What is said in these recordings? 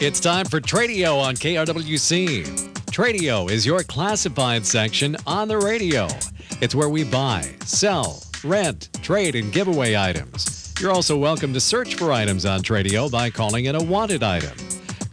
It's time for Tradio on KRWC. Tradio is your classified section on the radio. It's where we buy, sell, rent, trade, and giveaway items. You're also welcome to search for items on Tradio by calling it a wanted item.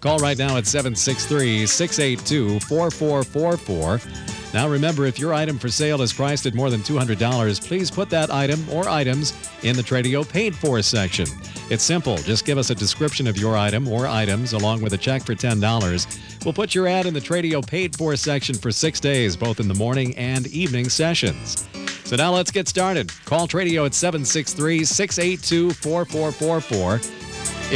Call right now at 763 682 4444. Now remember, if your item for sale is priced at more than $200, please put that item or items in the Tradio paid for section. It's simple. Just give us a description of your item or items along with a check for $10. We'll put your ad in the Tradio paid for section for six days, both in the morning and evening sessions. So now let's get started. Call Tradio at 763 682 4444.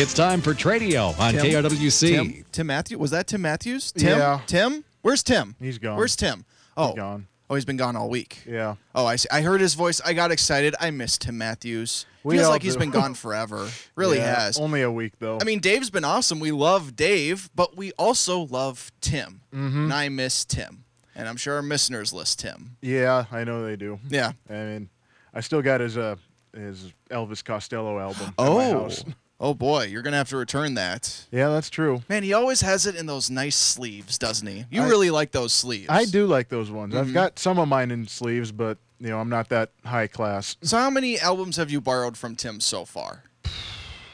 It's time for Tradio on Tim? KRWC. Tim, Tim Matthews. Was that Tim Matthews? Tim? Yeah. Tim? Where's Tim? He's gone. Where's Tim? Oh. gone. Oh, he's been gone all week. Yeah. Oh, I see. I heard his voice. I got excited. I missed Tim Matthews. We Feels like he's been gone forever. Really Yeah, has. Only a week though. I mean, Dave's been awesome. We love Dave, but we also love Tim. Mm-hmm. And I miss Tim. And I'm sure our listeners list Tim. yeah, I know they do. Yeah. I mean, I still got his uh his Elvis Costello album. Oh. Oh boy, you're gonna have to return that. Yeah, that's true. Man, he always has it in those nice sleeves, doesn't he? You I- really like those sleeves. I do like those ones. Mm-hmm. I've got some of mine in sleeves, but you know, I'm not that high class. So how many albums have you borrowed from Tim so far?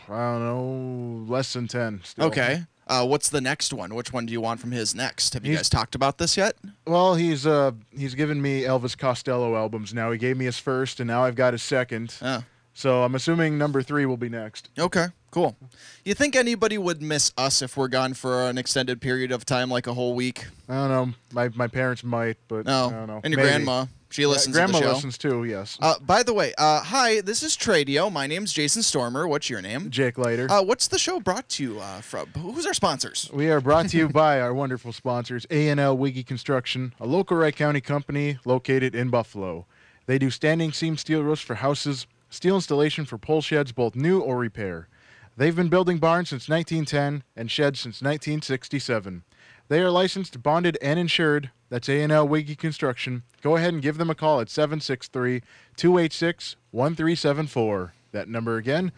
I don't know, less than ten. Still. Okay. Uh, what's the next one? Which one do you want from his next? Have you He's- guys talked about this yet? Well, he's uh he's given me Elvis Costello albums now. He gave me his first, and now I've got his second. Oh. So I'm assuming number three will be next. Okay, cool. You think anybody would miss us if we're gone for an extended period of time, like a whole week? I don't know. My my parents might, but No. I don't know. And your Maybe. grandma. She Yeah, listens grandma to the show. listens too. Yes. Uh, by the way, uh, hi, this is Tradio. My name's Jason Stormer. What's your name? Jake Leiter. Uh, what's the show brought to you uh, from? Who's our sponsors? We are brought to you by our wonderful sponsors, A&L Wiggy Construction, a local Wright County company located in Buffalo. They do standing seam steel roofs for houses, steel installation for pole sheds, both new or repair. They've been building barns since 1910 and sheds since 1967. They are licensed, bonded, and insured. That's A&L Wiggy Construction. Go ahead and give them a call at 763-286-1374. That number again,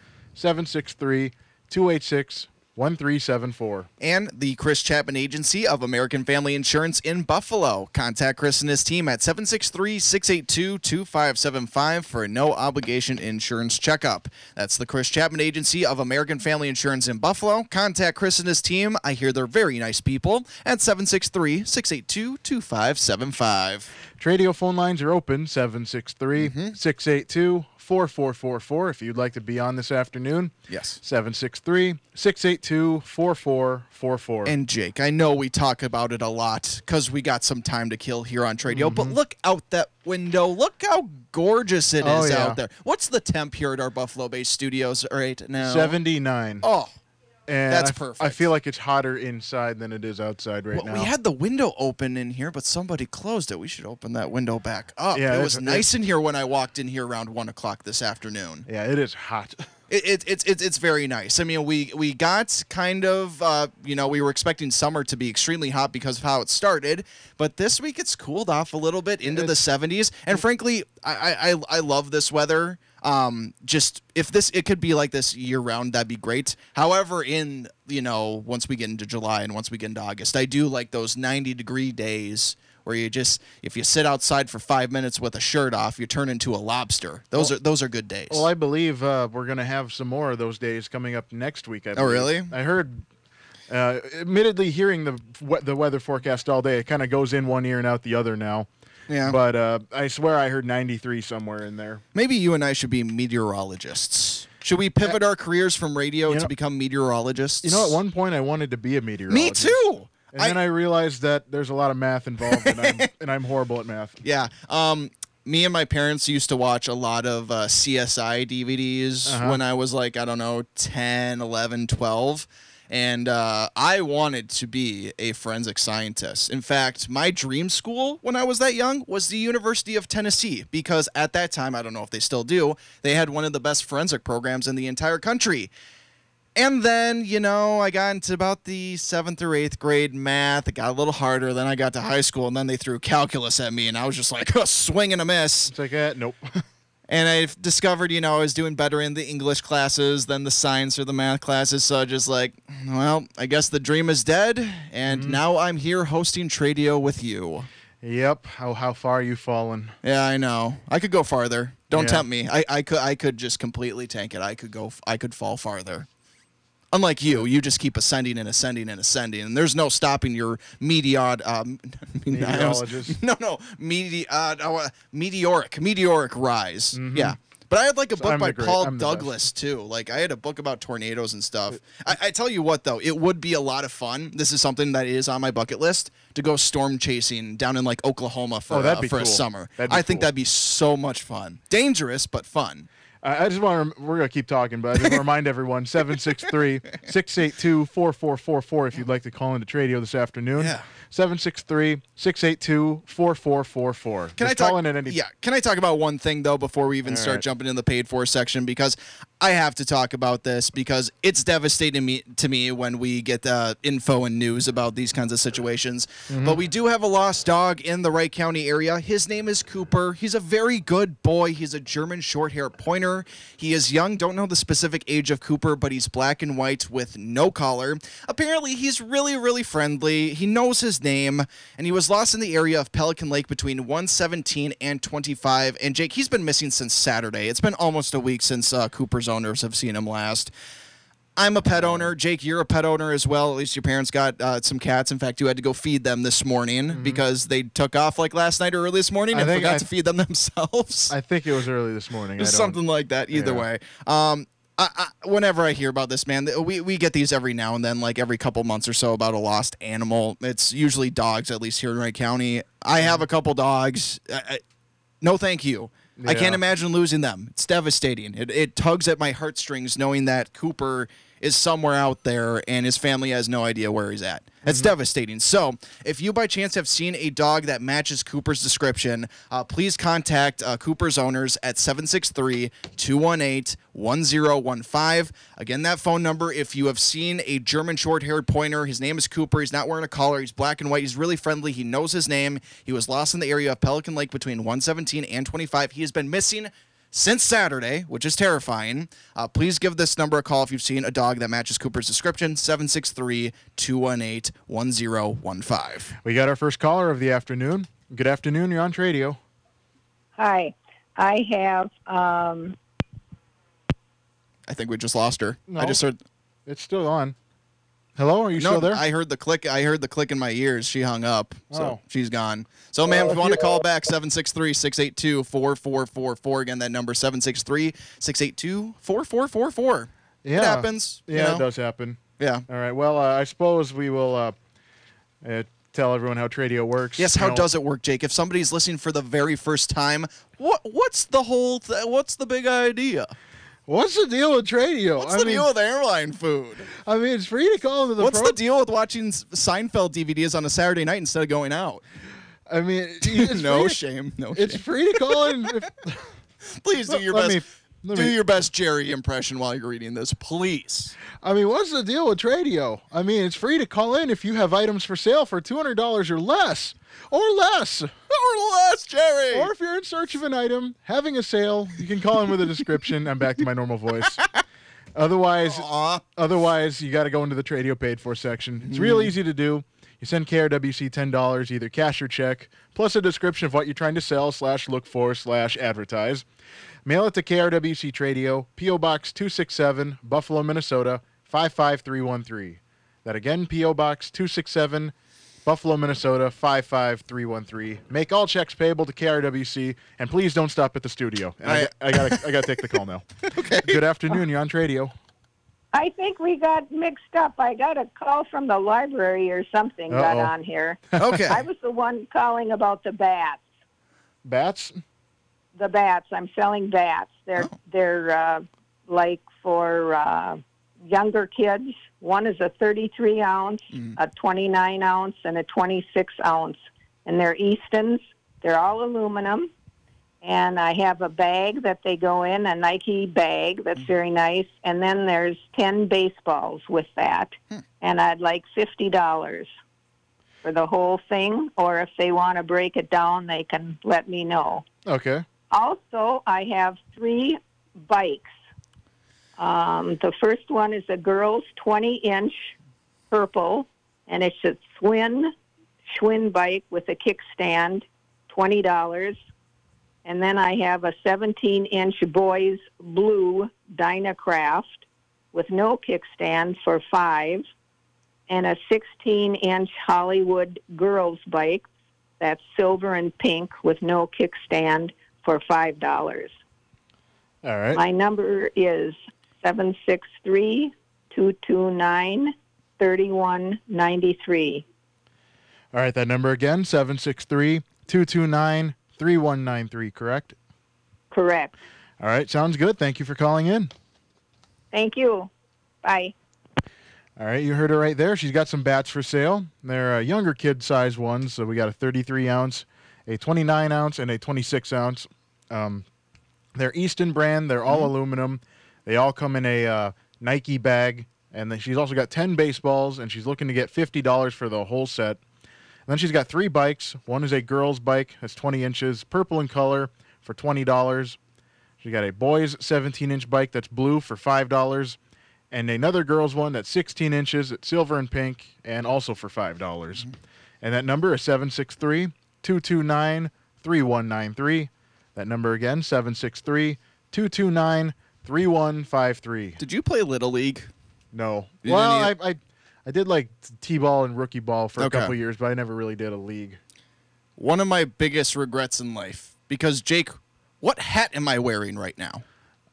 763-286-1374. and the Chris Chapman Agency of American Family Insurance in Buffalo. Contact Chris and his team at 763 682 2575 for a no obligation insurance checkup. That's the Chris Chapman Agency of American Family Insurance in Buffalo. Contact Chris and his team. I hear they're very nice people at 763 682 2575. Tradio phone lines are open 763 mm-hmm. 682 4444 if you'd like to be on this afternoon. Yes. 763 682 4444. And Jake, I know we talk about it a lot because we got some time to kill here on Tradio, but mm-hmm. look out that window. Look how gorgeous it oh, is Oh, yeah. out there. What's the temp here at our Buffalo based studios right now? 79. Oh, and that's I f- I perfect. I feel like it's hotter inside than it is outside right well, now. we had the window open in here, but somebody closed it. We should open that window back up. Yeah, it was it's- nice in here when I walked in here around one o'clock this afternoon. yeah, it is hot. It, it, it's it's it's very nice. I mean, we we got kind of uh, you know we were expecting summer to be extremely hot because of how it started, but this week it's cooled off a little bit into the 70s. And frankly, I I, I- I love this weather. Um, just if this it could be like this year round, that'd be great. However, in you know once we get into July and once we get into August, I do like those 90 degree days. Where you just, if you sit outside for five minutes with a shirt off, you turn into a lobster. Those are those are good days. Well, I believe uh, we're to have some more of those days coming up next week. I Oh, really? I heard. Uh, admittedly, hearing the the weather forecast all day, it kind of goes in one ear and out the other now. Yeah. But uh, I swear I heard 93 somewhere in there. Maybe you and I should be meteorologists. Should we pivot our careers from radio You to know- become meteorologists? You know, at one point I wanted to be a meteorologist. Me too. And then I realized that there's a lot of math involved, and I'm, and I'm horrible at math. yeah. Um, me and my parents used to watch a lot of uh, CSI DVDs Uh-huh. when I was like, I don't know, 10, 11, 12. And uh, I wanted to be a forensic scientist. In fact, my dream school when I was that young was the University of Tennessee because at that time, I don't know if they still do, they had one of the best forensic programs in the entire country. And then, you know, I got into about the seventh or eighth grade math. It got a little harder. Then I got to high school, and then they threw calculus at me, and I was just like, swing and a miss. It's like, eh, nope. And I've discovered, you know, I was doing better in the English classes than the science or the math classes. So I just like, well, I guess the dream is dead. And Mm-hmm. now I'm here hosting Tradio with you. Yep. How how far you fallen? Yeah, I know. I could go farther. Don't Yeah. tempt me. I, I could I could just completely tank it. I could go. I could fall farther. Unlike you, you just keep ascending and ascending and ascending, and there's no stopping your meteod. Um, Meteorologist. No, no, uh, meteoric, meteoric rise. Yeah. But I had like a book I'm by Paul Douglas too. Like I had a book about tornadoes and stuff. I, I tell you what though, it would be a lot of fun. This is something that is on my bucket list to go storm chasing down in like Oklahoma for Oh, uh, for a summer. I think that'd be so much fun. Dangerous but fun. I just want to, we're going to keep talking, but I just want to remind everyone 763 682 4444 if you'd like to call into Tradio this afternoon. Yeah. 763 682 4444. Can I talk? call in at any yeah. Can I talk about one thing though before we even All start right. jumping in the paid for section because I have to talk about this because it's devastating me to me when we get uh, info and news about these kinds of situations. Mm-hmm. But we do have a lost dog in the Wright County area. His name is Cooper. He's a very good boy. He's a German short-haired pointer. He is young. Don't know the specific age of Cooper, but he's black and white with no collar. Apparently, he's really, really friendly. He knows his name, and he was lost in the area of Pelican Lake between 117 and 25. And Jake, he's been missing since Saturday. It's been almost a week since uh, Cooper's owners have seen him last. I'm a pet owner. Jake, you're a pet owner as well. At least your parents got uh, some cats. In fact, you had to go feed them this morning because they took off like last night or early this morning Mm-hmm. I and forgot I- to feed them themselves. I think it was early this morning. I It's don't- something like that. Either Yeah. way, um, I, I, whenever I hear about this, man, we we get these every now and then, like every couple months or so, about a lost animal. It's usually dogs, at least here in Wright County. I have a couple dogs. I, I, no, thank you. I can't imagine losing them. It's devastating. It, it tugs at my heartstrings knowing that Cooper is somewhere out there and his family has no idea where he's at. It's devastating. So, if you by chance have seen a dog that matches Cooper's description, uh, please contact uh, Cooper's owners at 763 218 1015. Again, that phone number, if you have seen a German short haired pointer, his name is Cooper. He's not wearing a collar. He's black and white. He's really friendly. He knows his name. He was lost in the area of Pelican Lake between 117 and 25. He has been missing since Saturday, which is terrifying. Uh, please give this number a call if you've seen a dog that matches Cooper's description 763 218 1015. We got our first caller of the afternoon. Good afternoon. You're on Tradio. Hi, I have um, I think we just lost her. I just heard. It's still on. Hello, are you no, still there? I heard the click. I heard the click in my ears. She hung up, so Oh. she's gone. So, ma'am, if you want to call back, 763-682-4444. Again, that number 763-682-4444. yeah. It happens. you Yeah, know? it does happen. Yeah. All right. Well, uh, I suppose we will uh, uh, tell everyone how Tradio works. Yes. You How know, does it work, Jake? If somebody's listening for the very first time, what what's the whole? Th- what's the big idea? What's the deal with Tradio? What's I the mean, deal with airline food? I mean, it's free to call into the. What's pro- the deal with watching Seinfeld DVDs on a Saturday night instead of going out? I mean, it's no to- shame. No It's shame. free to call in. If, Please do your let best. me- let do me- your best Jerry impression while you're reading this, please. I mean, what's the deal with Tradio? I mean, it's free to call in if you have items for sale for two hundred dollars or less, or less. Or less, Jerry. Or if you're in search of an item having a sale, you can call in with a description. I'm back to my normal voice. Otherwise, Aw. otherwise you got to go into the Tradio paid for section. It's real mm. easy to do. You send KRWC ten dollars, either cash or check, plus a description of what you're trying to sell slash look for slash advertise. Mail it to KRWC Tradio, PO Box two six seven, Buffalo, Minnesota five five three one three. That again, PO Box two six seven. Buffalo, Minnesota 55313. Make all checks payable to KRWC, and please don't stop at the studio. And I, I gotta, I gotta take the call now. Okay. Good afternoon. You're on Radio. I think we got mixed up. I got a call from the library or something got Uh-oh. on here. Okay. I was the one calling about the bats. Bats. The bats. I'm selling bats. They're Oh. they're uh, like for uh, younger kids. One is a 33 ounce, Mm. a 29 ounce, and a 26 ounce, and they're Eastons. They're all aluminum. And I have a bag that they go in, a Nike bag that's very nice. And then there's 10 baseballs with that. And I'd like $50 for the whole thing. Or if they want to break it down, they can let me know. Okay. Also, I have three bikes. Um, the first one is a girl's 20 inch purple, and it's a Swin Schwinn bike with a kickstand, $20. And then I have a 17 inch boys blue Dynacraft with no kickstand for five, and a 16 inch Hollywood girls bike that's silver and pink with no kickstand for five dollars. All right. My number is 763 229 3193. All right, that number again, 763 229 3193, correct? Correct. All right, sounds good. Thank you for calling in. Thank you. Bye. All right, you heard her right there. She's got some bats for sale. They're uh, younger kid size ones. So we got a 33 ounce, a 29 ounce, and a 26 ounce. Um, they're Easton brand. They're all aluminum. They all come in a uh, Nike bag. And then she's also got 10 baseballs, and she's looking to get $50 for the whole set. And then she's got three bikes. One is a girl's bike that's 20 inches, purple in color for $20. She got a boys 17 inch bike that's blue for $5 and another girl's one that's 16 inches, it's silver and pink, and also for $5. dollars And that number is 763 229 3193. That number again, 763 229 3153. Did you play Little League? No. You Well, I, I, I did like T ball and rookie ball for a couple years, but I never really did a league. One of my biggest regrets in life. Because, Jake, what hat am I wearing right now?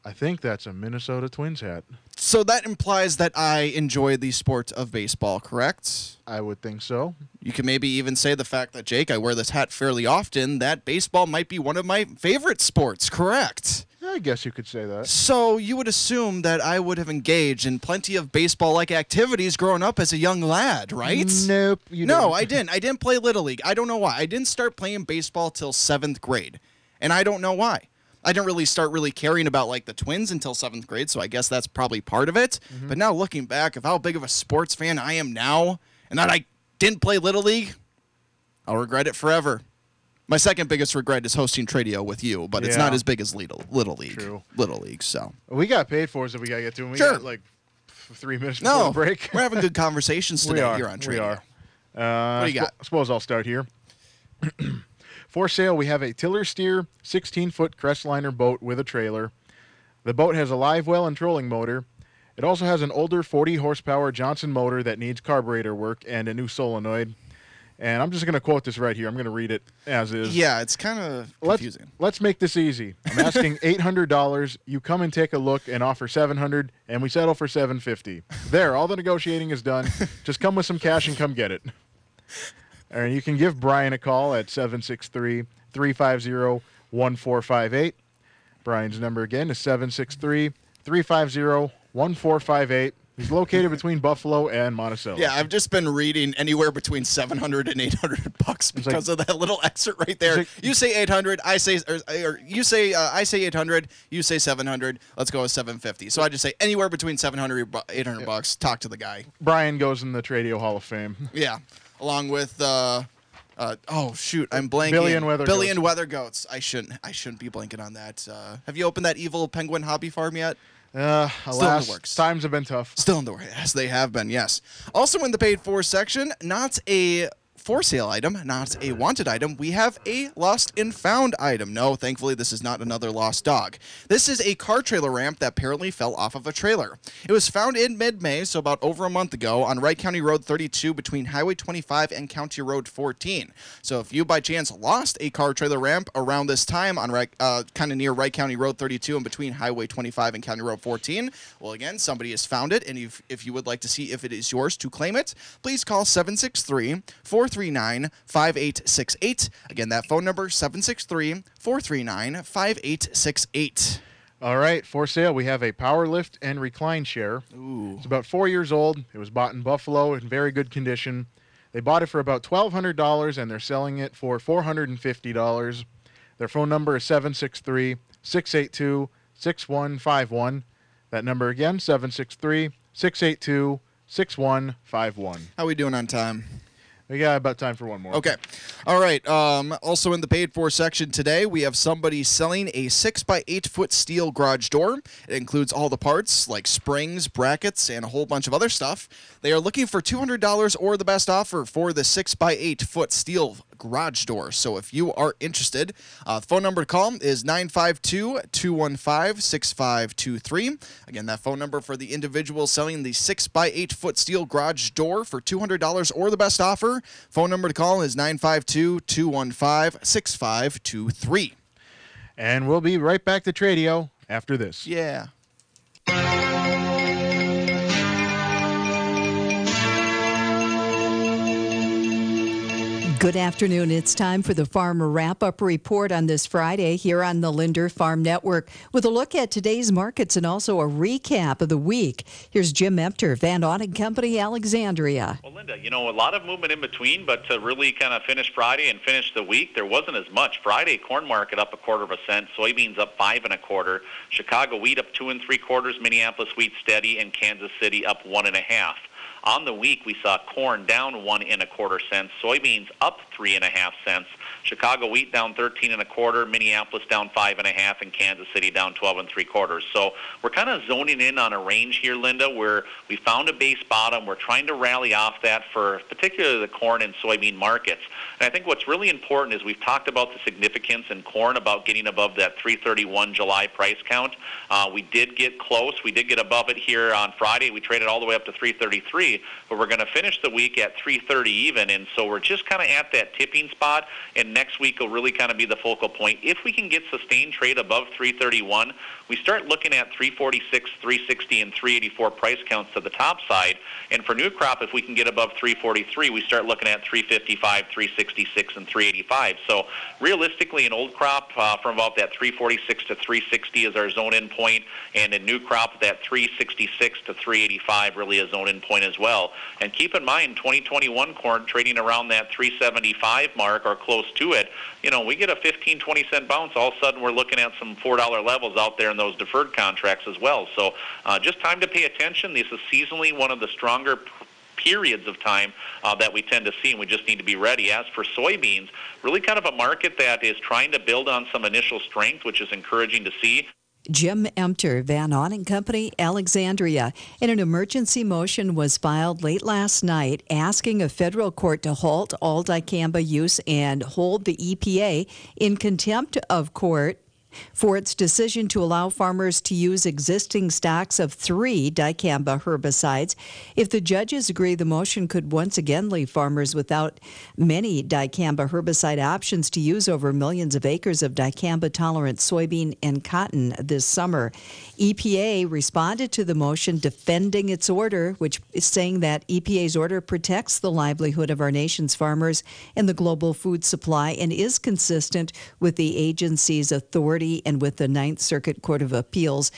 I think that's a Minnesota Twins hat. So that implies that I enjoy the sport of baseball, correct? I would think so. You can maybe even say the fact that, Jake, I wear this hat fairly often, that baseball might be one of my favorite sports, correct? I guess you could say that. So you would assume that I would have engaged in plenty of baseball-like activities growing up as a young lad, right? Nope. You no. I didn't. I didn't play little league. I don't know why. I didn't start playing baseball till seventh grade, and I don't know why. I didn't really start really caring about like the Twins until seventh grade, so I guess that's probably part of it. Mm-hmm. But now looking back of how big of a sports fan I am now, and that I didn't play little league, I'll regret it forever. My second biggest regret is hosting Tradio with you, but it's not as big as little little league. True. Little league. So We got paid for it, so we got to get to it. We Sure. got like three minutes before no, the break. we're having good conversations today we are. here on Tradio. we are. Uh, What do you got? suppose I'll start here. For sale, we have a tiller steer 16 foot Crestliner boat with a trailer. The boat has a live well and trolling motor. It also has an older 40 horsepower Johnson motor that needs carburetor work and a new solenoid. And I'm just going to quote this right here. I'm going to read it as is. Yeah, it's kind of Let's, confusing. let's make this easy. I'm asking $800. You come and take a look and offer 700 and we settle for 750. There, all the negotiating is done. Just come with some cash and come get it. And you can give Brian a call at 763 350 1458. Brian's number again is 763 350 1458. He's located between Buffalo and Monticello. Yeah, I've just been reading anywhere between 700 and 800 bucks like- because of that little excerpt right there. like- you say 800, I say or, or you say uh, I say 800, you say 700. Let's go with 750. So I just say anywhere between 700 and bu- 800 bucks. Talk to the guy. Brian goes in the Tradio Hall of Fame. Yeah, along with uh, uh, oh shoot, I'm blanking. Billy and Weather Billy Goats. Weather Goats. I shouldn't I shouldn't be blanking on that. Uh, have you opened that evil penguin hobby farm yet? Uh, the alas, works. times have been tough. Still in the works. Yes, they have been. Yes. Also in the paid for section, not a for sale item, not a wanted item. We have a lost and found item. No, thankfully, this is not another lost dog. This is a car trailer ramp that apparently fell off of a trailer. It was found in mid May, so about over a month ago, on Wright County Road 32 between Highway 25 and County Road 14. So if you by chance lost a car trailer ramp around this time on Wright- uh, kind of near Wright County Road 32 and between Highway 25 and County Road 14, well, again, somebody has found it, and if, if you would like to see if it is yours to claim it, please call 763 439 5868. Again, that phone number 763 439 5868. All right, for sale, we have a power lift and recline chair. Ooh. It's about four years old. It was bought in Buffalo in very good condition. They bought it for about $1,200 and they're selling it for $450. Their phone number is 763 682 6151. That number again, 763 682 6151. How are we doing on time? We got about time for one more. Okay. All right. Um, also in the paid for section today, we have somebody selling a six by eight foot steel garage door. It includes all the parts like springs, brackets, and a whole bunch of other stuff. They are looking for two hundred dollars or the best offer for the six by eight foot steel garage door. So if you are interested, uh, phone number to call is 952 215 6523. Again, that phone number for the individual selling the 6 by 8 foot steel garage door for $200 or the best offer. Phone number to call is 952 215 6523. And we'll be right back to Tradio after this. Yeah. Good afternoon. It's time for the Farmer Wrap Up Report on this Friday here on the Linder Farm Network with a look at today's markets and also a recap of the week. Here's Jim Empter, Van Auning Company, Alexandria. Well, Linda, you know, a lot of movement in between, but to really kind of finish Friday and finish the week, there wasn't as much. Friday, corn market up a quarter of a cent, soybeans up five and a quarter, Chicago wheat up two and three quarters, Minneapolis wheat steady, and Kansas City up one and a half. On the week, we saw corn down one and a quarter cents, soybeans up three and a half cents, Chicago wheat down 13 and a quarter, Minneapolis down five and a half, and Kansas City down 12 and three quarters. So we're kind of zoning in on a range here, Linda, where we found a base bottom. We're trying to rally off that for particularly the corn and soybean markets. And I think what's really important is we've talked about the significance in corn about getting above that 331 July price count. Uh, we did get close. We did get above it here on Friday. We traded all the way up to 333, but we're going to finish the week at 330 even. And so we're just kind of at that tipping spot. And next week will really kind of be the focal point. If we can get sustained trade above 331, we start looking at 346, 360, and 384 price counts to the top side. And for new crop, if we can get above 343, we start looking at 355, 366, and 385. So realistically, an old crop, uh, from about that 346 to 360 is our zone in point, and a new crop, that 366 to 385 really is zone in point as well. And keep in mind, 2021 corn trading around that 375 mark or close to it. You know, we get a 15, 20 cent bounce, all of a sudden we're looking at some $4 levels out there in those deferred contracts as well. So uh, just time to pay attention. This is seasonally one of the stronger periods of time uh, that we tend to see, and we just need to be ready. As for soybeans, really kind of a market that is trying to build on some initial strength, which is encouraging to see. Jim Emter, Van Auning Company, Alexandria. in an emergency motion was filed late last night asking a federal court to halt all dicamba use and hold the EPA in contempt of court for its decision to allow farmers to use existing stocks of three dicamba herbicides. If the judges agree, the motion could once again leave farmers without many dicamba herbicide options to use over millions of acres of dicamba tolerant soybean and cotton this summer. EPA responded to the motion defending its order, which is saying that EPA's order protects the livelihood of our nation's farmers and the global food supply and is consistent with the agency's authority and with the Ninth Circuit Court of Appeals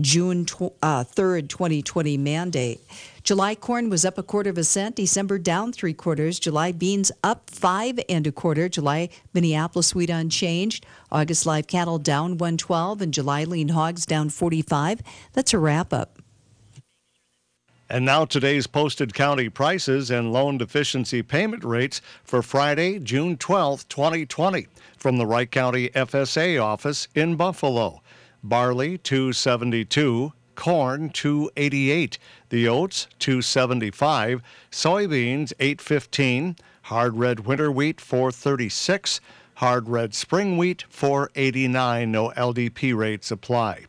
June tw- uh, 3rd, 2020 mandate. July corn was up a quarter of a cent, December down three quarters, July beans up five and a quarter, July Minneapolis wheat unchanged, August live cattle down 112, and July lean hogs down 45. That's a wrap up. And now today's posted county prices and loan deficiency payment rates for Friday, June 12, 2020, from the Wright County FSA office in Buffalo. Barley 272, corn 288, the oats 275, soybeans 815, hard red winter wheat 436, hard red spring wheat 489, no LDP rates apply.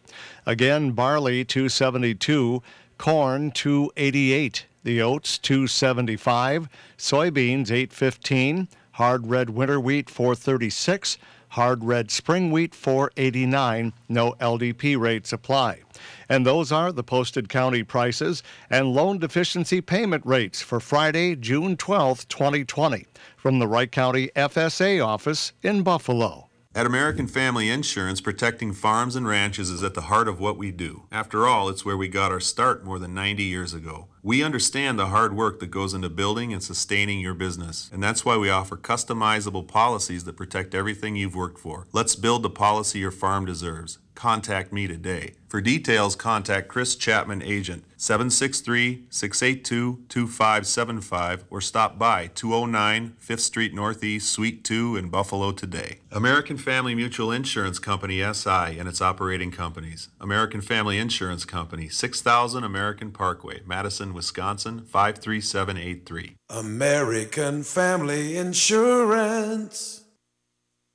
Again, barley 272, corn 288, the oats 275, soybeans 815, hard red winter wheat 436, hard red spring wheat 489, no LDP rates apply. And those are the posted county prices and loan deficiency payment rates for Friday, June 12, 2020, from the Wright County FSA office in Buffalo. At American Family Insurance, protecting farms and ranches is at the heart of what we do. After all, it's where we got our start more than 90 years ago. We understand the hard work that goes into building and sustaining your business, and that's why we offer customizable policies that protect everything you've worked for. Let's build the policy your farm deserves. Contact me today. For details, contact Chris Chapman, agent, 763-682-2575, or stop by 209 5th Street Northeast, Suite 2 in Buffalo today. American Family Mutual Insurance Company, SI, and its operating companies. American Family Insurance Company, 6000 American Parkway, Madison, Wisconsin, 53783. American Family Insurance.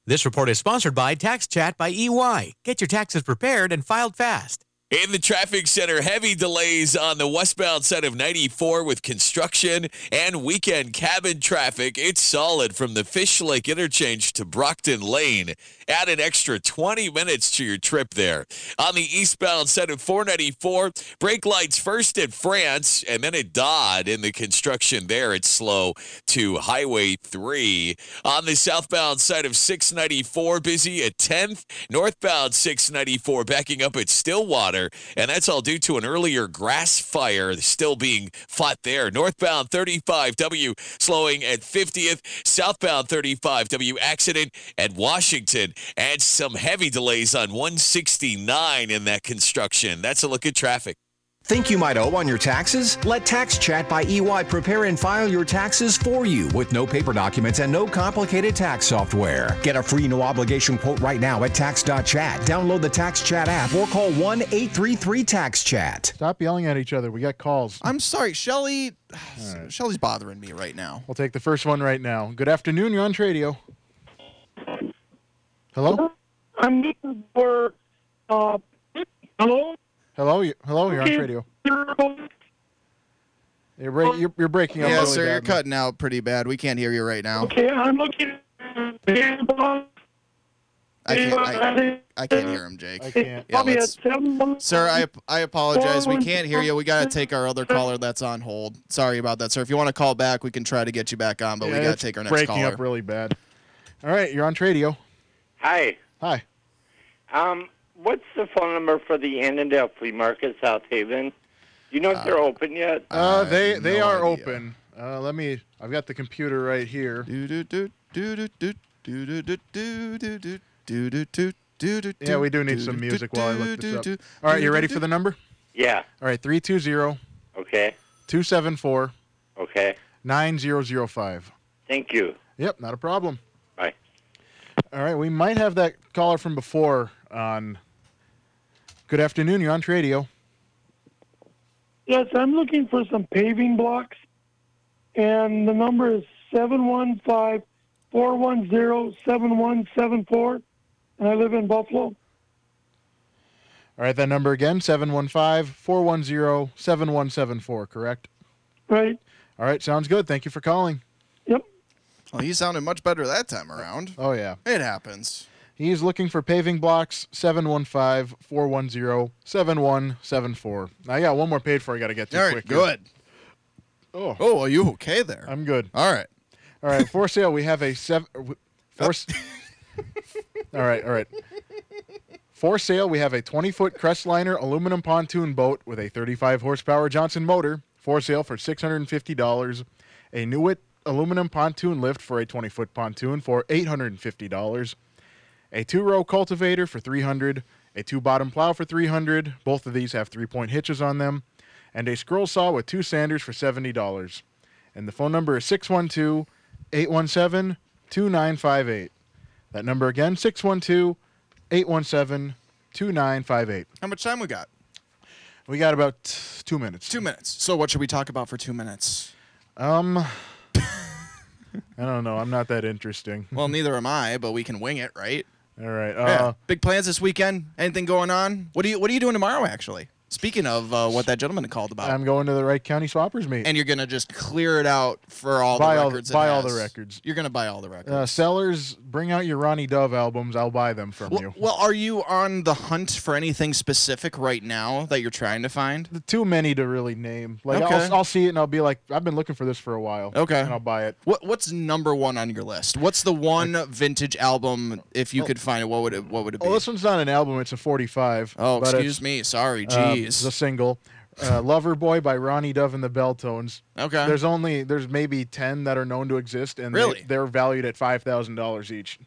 This report is sponsored by Tax Chat by EY. Get your taxes prepared and filed fast. In the traffic center, heavy delays on the westbound side of 94 with construction and weekend cabin traffic. It's solid from the Fish Lake interchange to Brockton Lane. Add an extra 20 minutes to your trip there. On the eastbound side of 494, brake lights first at France and then at Dodd. In the construction there, it's slow to Highway 3. On the southbound side of 694, busy at 10th. Northbound 694, backing up at Stillwater and that's all due to an earlier grass fire still being fought there. Northbound 35W slowing at 50th, southbound 35W accident at Washington, and some heavy delays on 169 in that construction. That's a look at traffic. Think you might owe on your taxes? Let Tax Chat by EY prepare and file your taxes for you with no paper documents and no complicated tax software. Get a free no obligation quote right now at tax.chat. Download the Tax Chat app or call 1 833 Tax Chat. Stop yelling at each other. We got calls. I'm sorry, Shelly. Shelly's bothering me right now. We'll take the first one right now. Good afternoon. You're on Tradio. Hello? I'm looking for. Uh, hello? Hello? You, hello? You're on Tradio. You're, break, you're, you're breaking up. Yeah, really sir, you're bad, man. cutting out pretty bad. We can't hear you right now. Okay, I'm looking. I can't. I, I can't hear him, Jake. I can't. Yeah, let's- Sir, I I apologize. We can't hear you. We got to take our other caller that's on hold. Sorry about that, sir. If you want to call back, we can try to get you back on, but Yeah, we gotta take our next breaking caller. up really bad. All right, you're on Tradio. Hi. Hi. Um, what's the phone number for the Annandale Flea Market, South Haven? Do you know if they're open yet? Uh, they they no are idea. open. Uh, let me. I've got the computer right here. Do do do do do do do do do do do do do do do do Yeah, we do need some music while I look this up. All right, you do ready for the number? Yeah. All right, 320 Okay. 274 Okay. 9005. Thank you. Yep, not a problem. Bye. All right, we might have that caller from before on. Good afternoon, you're on Tradio. Yes, I'm looking for some paving blocks, and the number is seven one five four one zero seven one seven four, and I live in Buffalo. All right, that number again 715 410 7174, correct? Right. All right, sounds good. Thank you for calling. Yep. Well, he sounded much better that time around. Oh, yeah. It happens. He's looking for paving blocks 715 410 7174. I got one more paid for I got to get to All right, quick. good. Oh, Oh, are you okay there? I'm good. All right. All right, for sale, we have a seven. For, uh, all right, all right. For sale, we have a 20 foot Crestliner aluminum pontoon boat with a 35 horsepower Johnson motor. For sale for $650. A Newitt aluminum pontoon lift for a 20 foot pontoon for $850. A two row cultivator for 300 A two bottom plow for 300 Both of these have three point hitches on them. And a scroll saw with two sanders for $70. And the phone number is 612 817 2958. That number again, 612 817 2958. How much time we got? We got about two minutes. Two minutes. So what should we talk about for two minutes? Um, I don't know. I'm not that interesting. Well, neither am I, but we can wing it, right? All right. Yeah. Uh, Big plans this weekend? Anything going on? What are you What are you doing tomorrow? Actually, speaking of uh, what that gentleman called about, I'm going to the Wright County Swappers meet. and you're gonna just clear it out for all Buy the all records. buy all the records. You're gonna buy all the records. Uh, sellers, bring out your Ronnie Dove albums. I'll buy them from well, you. well, are you on the hunt for anything specific right now that you're trying to find? Too many to really name. Like Okay. I'll, I'll see it and I'll be like, I've been looking for this for a while. Okay. And I'll buy it. What What's number one on your list? What's the one vintage album if you could find it? What would it What would it be? Oh, this one's not an album. It's a 45. Oh, excuse me. Sorry. um, Jeez. a single. Uh, Lover Boy by Ronnie Dove and the Belltones. Okay. There's only there's maybe ten that are known to exist, and Really? they, are valued at five thousand dollars each.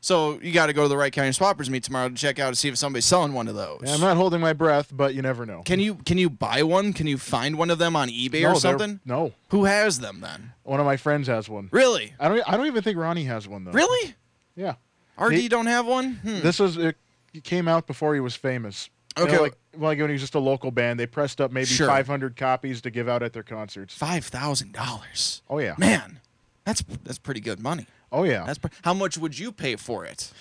So you got to go to the Wright County Swappers meet tomorrow to check out to see if somebody's selling one of those. Yeah, I'm not holding my breath, but you never know. Can you can you buy one? Can you find one of them on eBay or they're- something? No. Who has them then? One of my friends has one. Really? I don't. I don't even think Ronnie has one though. Really? Yeah. RD He- don't have one? Hmm. This was it came out before he was famous. You know, Okay. like, like when he was just a local band, they pressed up maybe Sure. 500 copies to give out at their concerts. Five thousand dollars. Oh yeah. Man, that's that's pretty good money. Oh yeah. That's pre- how much would you pay for it?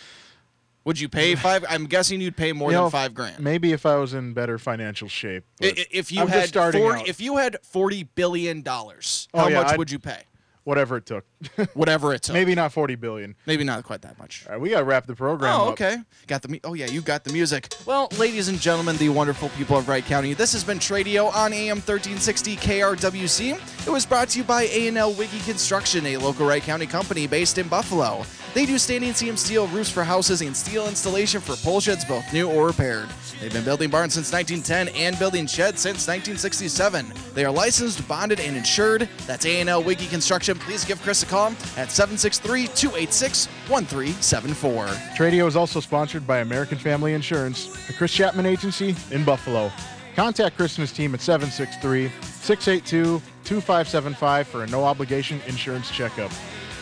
Would you pay five? I'm guessing you'd pay more You than know, five grand. Maybe if I was in better financial shape. I- but i- If you I'm had just starting 40, out. if you had forty billion dollars, Oh, how yeah, much I'd- would you pay? whatever it took. Whatever it took. maybe not 40 billion. Maybe not quite that much. All right, we got to wrap the program Oh, up. okay. Got the mu- Oh yeah, you got the music. Well, ladies and gentlemen, the wonderful people of Wright County, this has been Tradio on AM 1360 KRWC. It was brought to you by A&L Wiggy Construction, a local Wright County company based in Buffalo. They do standing seam steel roofs for houses and steel installation for pole sheds, both new or repaired. They've been building barns since 1910 and building sheds since 1967. They are licensed, bonded, and insured. That's A&L Wiggy Construction. Please give Chris a call at 763-286-1374. Tradio is also sponsored by American Family Insurance, the Chris Chapman Agency in Buffalo. Contact Chris and his team at 763 682 2575 for a no obligation insurance checkup.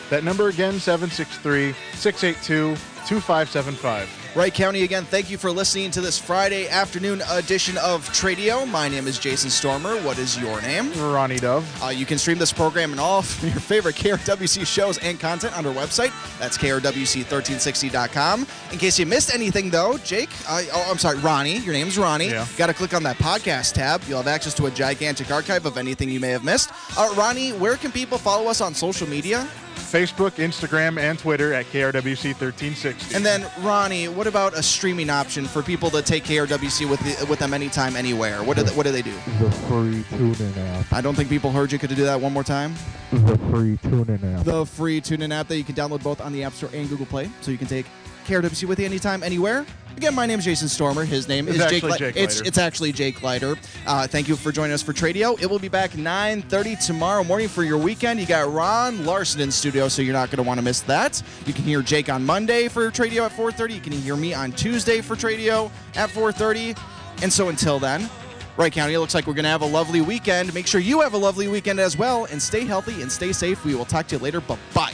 That number again, 763 682 2575. Wright County, again, thank you for listening to this Friday afternoon edition of Tradio. My name is Jason Stormer. What is your name? Ronnie Dove. Uh, you can stream this program and all of your favorite KRWC shows and content on our website. That's krwc1360.com. In case you missed anything, though, Jake, uh, oh, I'm sorry, Ronnie, your name's Ronnie. Yeah. Got to click on that podcast tab. You'll have access to a gigantic archive of anything you may have missed. Uh, Ronnie, where can people follow us on social media? Facebook, Instagram, and Twitter at KRWC1360. And then, Ronnie, what about a streaming option for people to take KRWC with the, with them anytime, anywhere? What do they, what do they do? The free TuneIn app. I don't think people heard you. Could you do that one more time? The free TuneIn app. The free TuneIn app that you can download both on the App Store and Google Play, so you can take KRWC with you anytime, anywhere. Again, my name is Jason Stormer. His name It's is Jake. Li- Jake it's it's actually Jake Leiter. Uh, thank you for joining us for Tradio. It will be back 9:30 tomorrow morning for your weekend. You got Ron Larson in studio, so you're not going to want to miss that. You can hear Jake on Monday for Tradio at 4:30. You can hear me on Tuesday for Tradio at 4:30. And so until then. Wright County, it looks like we're going to have a lovely weekend. Make sure you have a lovely weekend as well and stay healthy and stay safe. We will talk to you later. Bye bye.